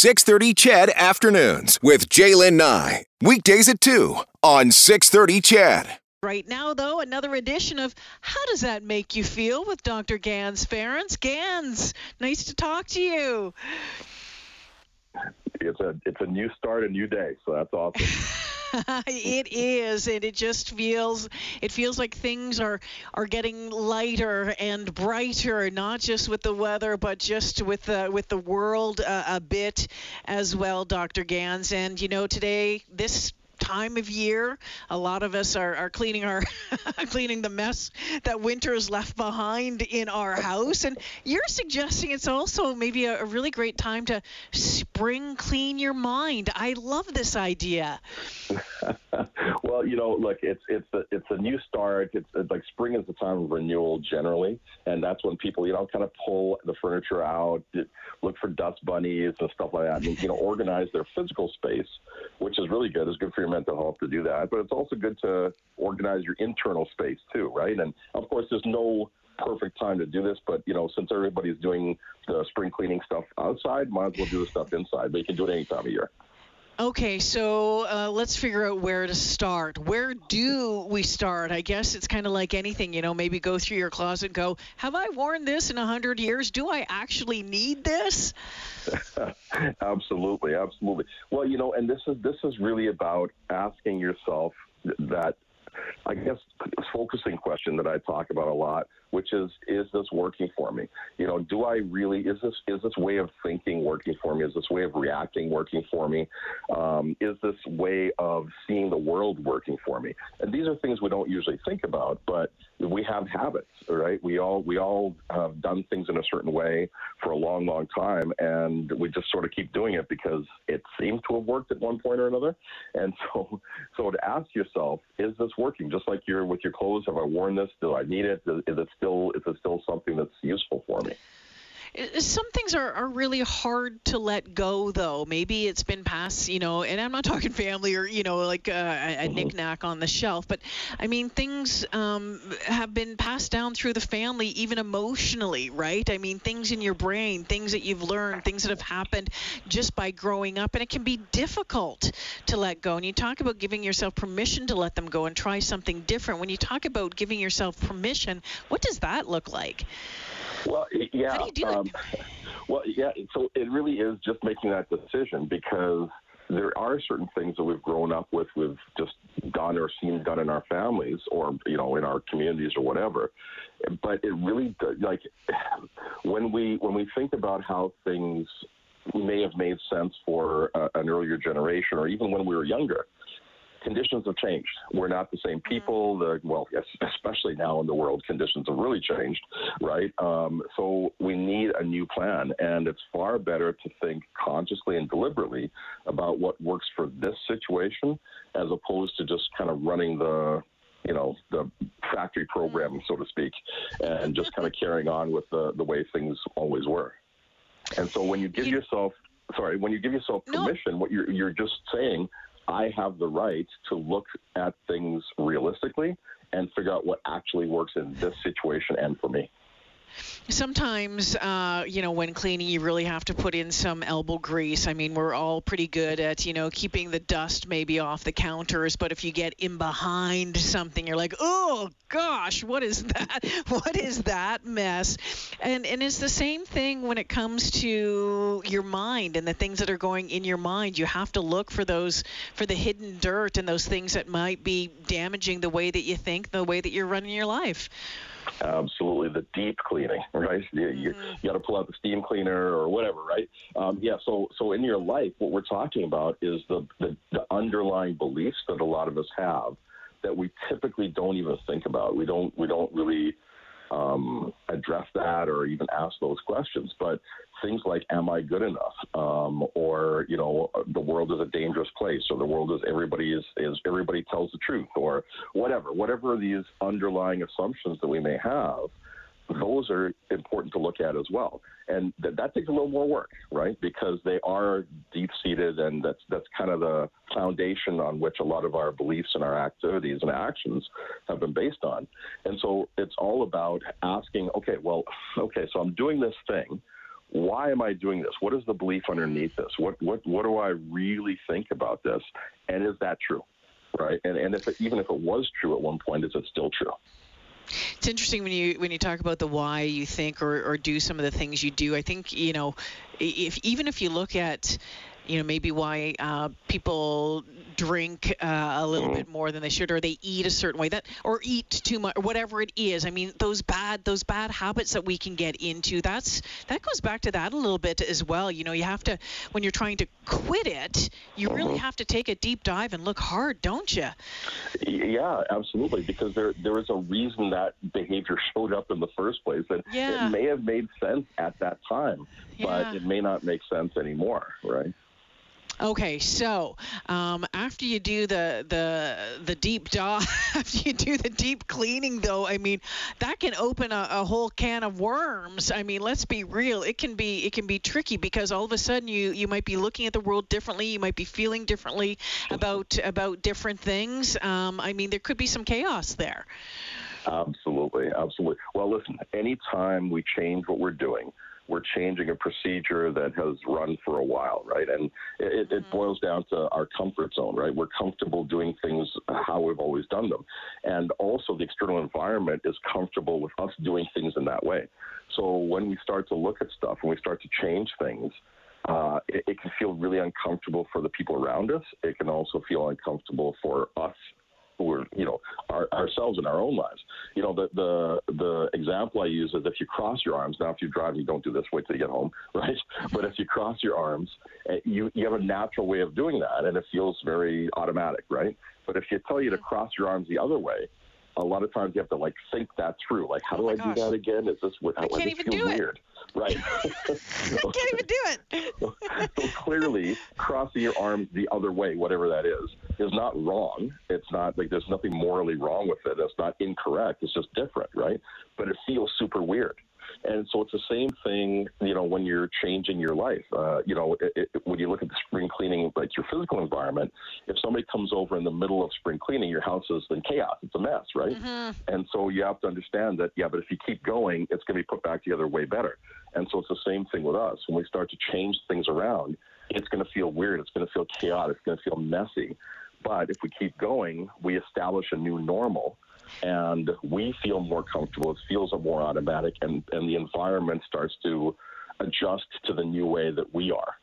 630 CHED Afternoons with Jaylen Nye. Weekdays at 2 on 630 CHED. Right now, though, another edition of How Does That Make You Feel with Dr. Ganz Ferrance. Ganz, nice to talk to you. It's a it's a new start, a new day, so that's awesome. it is, and it just feels it feels like things are are getting lighter and brighter, not just with the weather, but just with the with the world uh, a bit as well, Dr. Ganz. And you know, today this time of year. A lot of us are, are cleaning our cleaning the mess that winter has left behind in our house. And you're suggesting it's also maybe a, a really great time to spring clean your mind. I love this idea. well, you know, look, it's it's a it's a new start. It's, it's like spring is the time of renewal generally, and that's when people you know kind of pull the furniture out, look for dust bunnies and stuff like that, and you know organize their physical space, which really good. It's good for your mental health to do that, but it's also good to organize your internal space too, right? And of course, there's no perfect time to do this, but you know, since everybody's doing the spring cleaning stuff outside, might as well do the stuff inside. But you can do it any time of year. Okay, so uh, let's figure out where to start. Where do we start? I guess it's kind of like anything, you know, maybe go through your closet and go, have I worn this in a 100 years? Do I actually need this? absolutely, absolutely. Well, you know, and this is this is really about asking yourself that I guess focusing question that I talk about a lot which is is this working for me? You know do i really is this is this way of thinking working for me? Is this way of reacting working for me? Um, is this way of seeing the world working for me? And these are things we don't usually think about but we have habits right? We all we all have done things in a certain way for a long long time and we just sort of keep doing it because it seems to have worked at one point or another. And so so to ask yourself is this working? Just like you're with your clothes have i worn this? Do i need it? Is it still is it still something that's useful for me? Some things are, are really hard to let go, though. Maybe it's been passed, you know, and I'm not talking family or, you know, like a, a mm-hmm. knickknack on the shelf, but I mean, things um, have been passed down through the family, even emotionally, right? I mean, things in your brain, things that you've learned, things that have happened just by growing up, and it can be difficult to let go. And you talk about giving yourself permission to let them go and try something different. When you talk about giving yourself permission, what does that look like? Well, yeah. How do you do um, it? Well, yeah. So it really is just making that decision because there are certain things that we've grown up with, we've just done or seen done in our families or you know in our communities or whatever. But it really like when we when we think about how things may have made sense for uh, an earlier generation or even when we were younger conditions have changed. We're not the same mm-hmm. people. The, well, yes, especially now in the world, conditions have really changed, right? Um, so we need a new plan, and it's far better to think consciously and deliberately about what works for this situation, as opposed to just kind of running the you know the factory program, so to speak, and just kind of carrying on with the the way things always were. And so when you give yourself sorry, when you give yourself permission, no. what you're you're just saying I have the right to look at things realistically and figure out what actually works in this situation and for me sometimes uh, you know when cleaning you really have to put in some elbow grease. I mean we're all pretty good at you know keeping the dust maybe off the counters but if you get in behind something you're like oh gosh what is that? What is that mess? And and it's the same thing when it comes to your mind and the things that are going in your mind. You have to look for those for the hidden dirt and those things that might be damaging the way that you think the way that you're running your life Absolutely, the deep cleaning, right? You, you, mm-hmm. you got to pull out the steam cleaner or whatever, right? Um, yeah. So, so in your life, what we're talking about is the, the the underlying beliefs that a lot of us have that we typically don't even think about. We don't we don't really um, address that or even ask those questions. But things like, "Am I good enough?" Um, or you know, the world is a dangerous place, or the world is everybody is is everybody tells the truth, or whatever. Whatever these underlying assumptions that we may have those are important to look at as well. And th- that takes a little more work, right? Because they are deep seated, and that's that's kind of the foundation on which a lot of our beliefs and our activities and actions have been based on. And so it's all about asking, okay, well, okay, so I'm doing this thing. why am I doing this? What is the belief underneath this? What what what do I really think about this? And is that true? Right? And and if it, even if it was true at one point, is it still true? It's interesting when you when you talk about the why you think or, or do some of the things you do. I think you know, if even if you look at you know maybe why uh, people drink uh, a little mm. bit more than they should or they eat a certain way that or eat too much or whatever it is i mean those bad those bad habits that we can get into that's that goes back to that a little bit as well you know you have to when you're trying to quit it you really mm-hmm. have to take a deep dive and look hard don't you yeah absolutely because there there is a reason that behavior showed up in the first place and yeah. it may have made sense at that time yeah. but it may not make sense anymore right Okay, so um, after you do the the the deep dive, after you do the deep cleaning, though, I mean that can open a, a, whole can of worms. I mean, let's be real. It can be it can be tricky because all of a sudden you you might be looking at the world differently. You might be feeling differently about about different things. Um, I mean, there could be some chaos there. Absolutely, absolutely. Well, listen. Anytime we change what we're doing we're changing a procedure that has run for a while, right? And it, mm-hmm. it boils down to our comfort zone, right? We're comfortable doing things how we've always done them. And also, the external environment is comfortable with us doing things in that way. So when we start to look at stuff and we start to change things, uh, it, it, can feel really uncomfortable for the people around us. It can also feel uncomfortable for us who are, you know, our, ourselves in our own lives. You know, the, the the example I use is if you cross your arms. Now, if you're driving, you don't do this. Wait till you get home, right? But if you cross your arms, eh, you you have a natural way of doing that, and it feels very automatic, right? But if you tell you to cross your arms the other way, a lot of times you have to like think that through. Like, how oh do I gosh. do that again? Is this what? I can't even do weird. it. Right. I can't even do it. so, clearly, crossing your arms the other way, whatever that is, is not wrong. It's not like there's nothing morally wrong with it. It's not incorrect. It's just different, right? But it feels super weird. And so it's the same thing, you know, when you're changing your life. Uh, you know, it, it, when you look at the spring cleaning, like your physical environment, if somebody comes over in the middle of spring cleaning, your house is in chaos. It's a mess, right? Mm-hmm. And so you have to understand that, yeah, but if you keep going, it's going to be put back together way better. And so it's the same thing with us. When we start to change things around, it's going to feel weird. It's going to feel chaotic. It's going to feel messy. But if we keep going, we establish a new normal and we feel more comfortable. It feels more automatic, and, and the environment starts to adjust to the new way that we are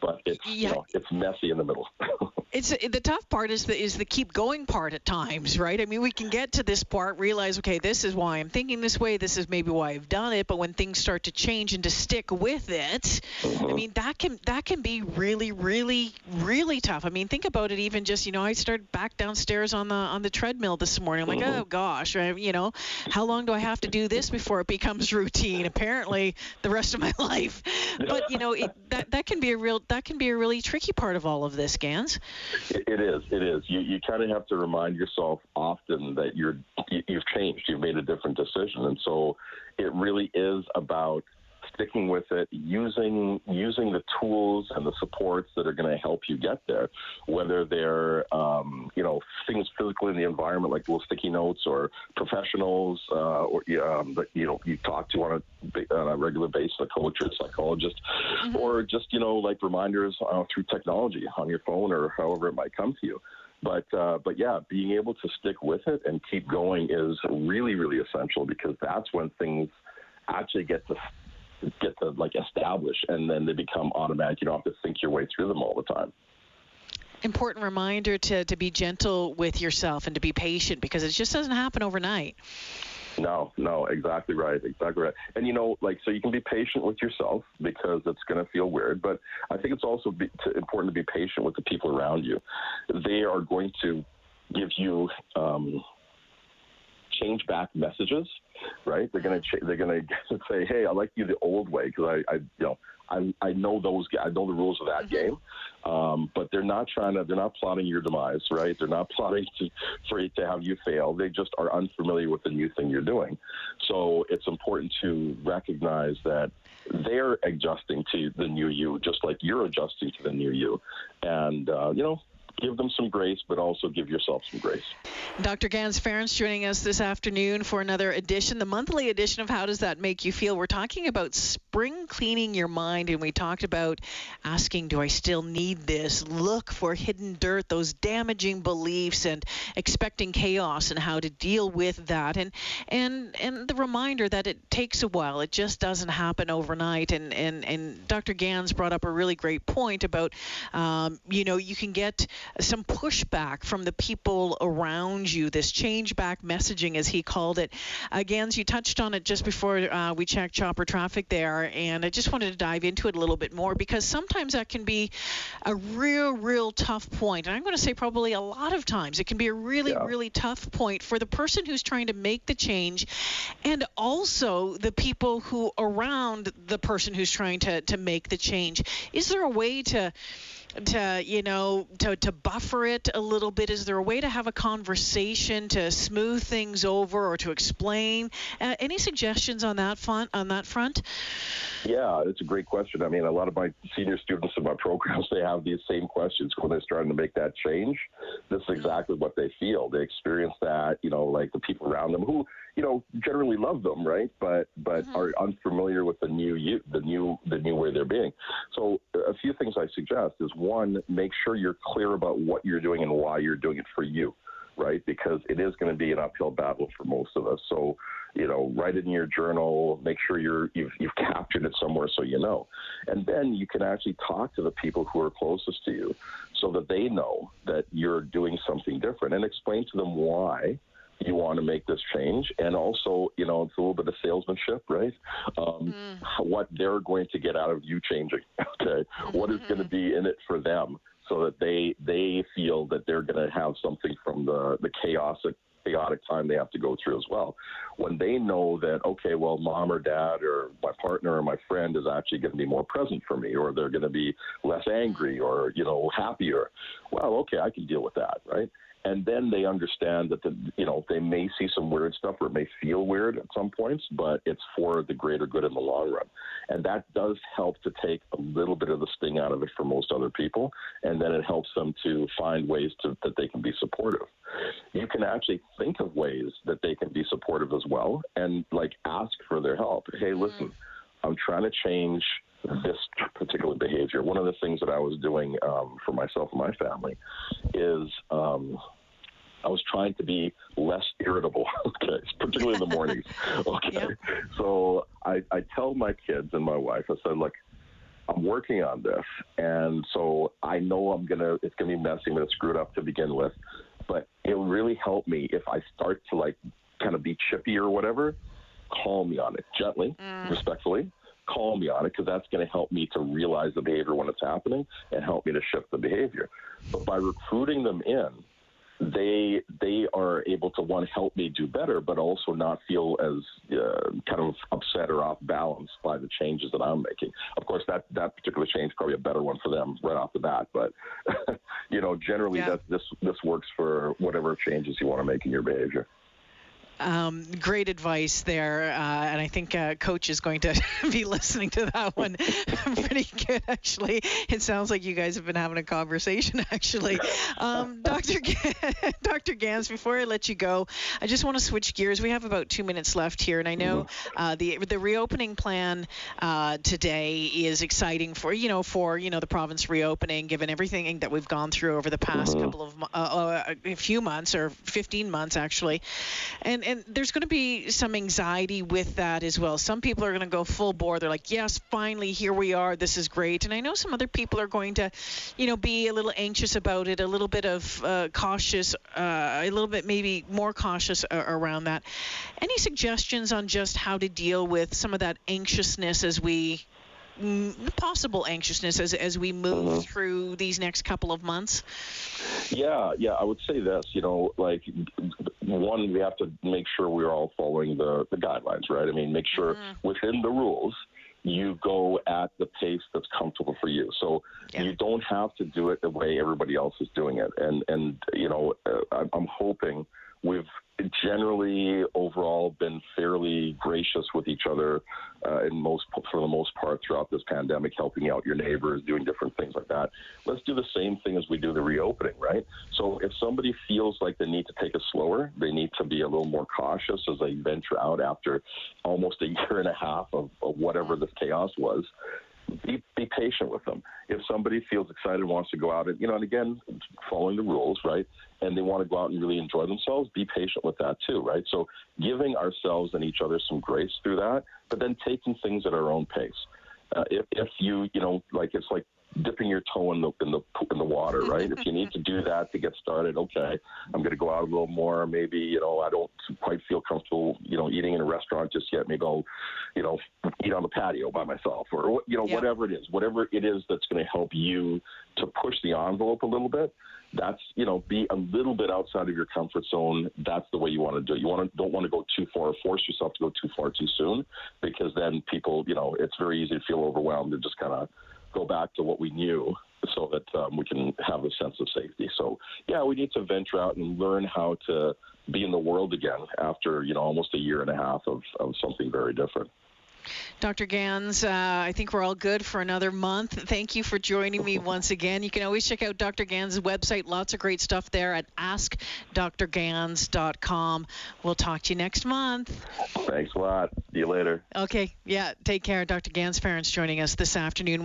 but it's yeah. you know it's messy in the middle. it's the tough part is the is the keep going part at times, right? I mean, we can get to this part, realize okay, this is why I'm thinking this way, this is maybe why I've done it, but when things start to change and to stick with it, uh-huh. I mean that can that can be really really really tough. I mean, think about it. Even just you know, I started back downstairs on the on the treadmill this morning. I'm like, uh-huh. oh gosh, I, you know, how long do I have to do this before it becomes routine? Apparently, the rest of my life. But you know, it, that that can be a real that can be a really tricky part of all of this, Ganz. It is. It is. You you kind of have to remind yourself often that you're you've changed. You've made a different decision, and so it really is about sticking with it, using using the tools and the supports that are going to help you get there, whether they're um, you know things physically in the environment like little sticky notes or professionals uh, or um, that you know you talk to on a, on a regular basis, a coach or a psychologist, mm-hmm. or just you know like reminders uh, through technology on your phone or however it might come to you. But uh, but yeah, being able to stick with it and keep going is really really essential because that's when things actually get to get to like establish, and then they become automatic. You don't have to think your way through them all the time important reminder to, to be gentle with yourself and to be patient because it just doesn't happen overnight. No, no, exactly right, exactly right. And you know, like, so you can be patient with yourself because it's going to feel weird, but I think it's also be, to, important to be patient with the people around you. They are going to give you um, change back messages, right? They're gonna ch- they're gonna say, "Hey, I like you the old way because I, I, you know, I, I know those, I know the rules of that mm-hmm. game." Um, but they're not trying to, they're not plotting your demise, right? They're not plotting to, for to have you fail. They just are unfamiliar with the new thing you're doing. So it's important to recognize that they're adjusting to the new you, just like you're adjusting to the new you. And uh, you know, give them some grace, but also give yourself some grace. Dr. Ganz Ferrance joining us this afternoon for another edition, the monthly edition of How Does That Make You Feel? We're talking about spring cleaning your mind, and we talked about asking, Do I still need this? Look for hidden dirt, those damaging beliefs, and expecting chaos and how to deal with that. And and and the reminder that it takes a while. It just doesn't happen overnight. And and, and Dr. Ganz brought up a really great point about um, you know, you can get some pushback from the people around you, this change back messaging, as he called it. Again, you touched on it just before uh, we checked chopper traffic there, and I just wanted to dive into it a little bit more because sometimes that can be a real, real tough point. And I'm going to say probably a lot of times it can be a really, yeah. really tough point for the person who's trying to make the change and also the people who around the person who's trying to, to make the change. Is there a way to to you know to, to buffer it a little bit? Is there a way to have a conversation to smooth things over or to explain? Uh, any suggestions on that front on that front? Yeah it's a great question. I mean a lot of my senior students in my programs they have these same questions when they're starting to make that change. This is mm-hmm. exactly what they feel. They experience that you know like the people around them who you know generally love them right? But but mm-hmm. are unfamiliar with the new you the new the new way they're being. So a few things i suggest is one make sure you're clear about what you're doing and why you're doing it for you right? Because it is going to be an uphill battle for most of us. So you know write it in your journal make sure you're you've, you've captured it somewhere so you know. And then you can actually talk to the people who are closest to you so that they know that you're doing something different and explain to them why you want to make this change, and also, you know, it's a little bit of salesmanship, right? Um, mm. What they're going to get out of you changing, okay? Mm-hmm. What is going to be in it for them, so that they they feel that they're going to have something from the the chaos chaotic time they have to go through as well. When they know that, okay, well, mom or dad or my partner or my friend is actually going to be more present for me, or they're going to be less angry or, you know, happier, well, okay, I can deal with that, right? And then they understand that the you know they may see some weird stuff or it may feel weird at some points, but it's for the greater good in the long run, and that does help to take a little bit of the sting out of it for most other people, and then it helps them to find ways to, that they can be supportive. You can actually think of ways that they can be supportive as well, and like ask for their help. Hey, listen, mm-hmm. I'm trying to change this particular behavior. One of the things that I was doing um, for myself and my family is um, I was trying to be less irritable, okay, particularly in the mornings. Okay. Yep. So I, I tell my kids and my wife, I said, look, I'm working on this, and so I know I'm gonna it's gonna be messy, I'm gonna screw it up to begin with, but it'll really help me if I start to like kind of be chippy or whatever. Call me on it gently, mm. respectfully, call me on it because that's going to help me to realize the behavior when it's happening and help me to shift the behavior. But by recruiting them in, they they are able to one help me do better, but also not feel as uh, kind of upset or off balance by the changes that I'm making. Of course, that that particular change is probably a better one for them right off the bat. But you know, generally, yeah. that this this works for whatever changes you want to make in your behavior. Um, great advice there, uh, and I think uh, Coach is going to be listening to that one pretty good. Actually, it sounds like you guys have been having a conversation. Actually, um, Dr. G- Dr. Ganz, before I let you go, I just want to switch gears. We have about two minutes left here, and I know uh, the the reopening plan uh, today is exciting for you know for you know the province reopening, given everything that we've gone through over the past mm-hmm. couple of uh, uh, a few months or 15 months actually, and and there's going to be some anxiety with that as well. Some people are going to go full bore. They're like, yes, finally, here we are. This is great. And I know some other people are going to, you know, be a little anxious about it, a little bit of uh, cautious, uh, a little bit maybe more cautious around that. Any suggestions on just how to deal with some of that anxiousness as we possible anxiousness as, as we move mm-hmm. through these next couple of months? Yeah, yeah, I would say this. You know, like one, we have to make sure we're all following the, the guidelines, right? I mean, make sure mm-hmm. within the rules you go at the pace that's comfortable for you. So yeah. you don't have to do it the way everybody else is doing it. And and you know, uh, I'm hoping we've generally overall been fairly gracious with each other uh, in most for the most part throughout this pandemic, helping out your neighbors, doing different things like that. Let's do the same thing as we do the reopening, right? So if somebody feels like they need to take it slower, they need to be a little more cautious as they venture out after almost a year and a half of, of whatever this chaos was be, be patient with them. If somebody feels excited, wants to go out, and you know, and again, following the rules, right, and they want to go out and really enjoy themselves, be patient with that too, right? So giving ourselves and each other some grace through that, but then taking things at our own pace. Uh, if, if you, you know, like it's like dipping your toe in the in the in the water, right? if you need to do that to get started, okay, I'm going to go out a little more. Maybe you know I don't quite feel comfortable, you know, eating in a restaurant just yet. Maybe I'll, you know, eat on the patio by myself, or you know, whatever it is, whatever it is that's going to help you to push the envelope a little bit. That's you know, be a little bit outside of your comfort zone. That's the way you want to do it. You want to don't want to go too far, or force yourself to go too far too soon, because then people, you know, it's very easy to feel overwhelmed and just kind of go back to what we knew so that um, we can have a sense of safety. So, yeah, we need to venture out and learn how to be in the world again after, you know, almost a year and a half of, of something very different. Dr. Ganz, uh, I think we're all good for another month. Thank you for joining me once again. You can always check out Dr. Ganz' website. Lots of great stuff there at askdrgans.com. We'll talk to you next month. Thanks a lot. See you later. Okay. Yeah. Take care. Dr. Ganz Ferrance joining us this afternoon.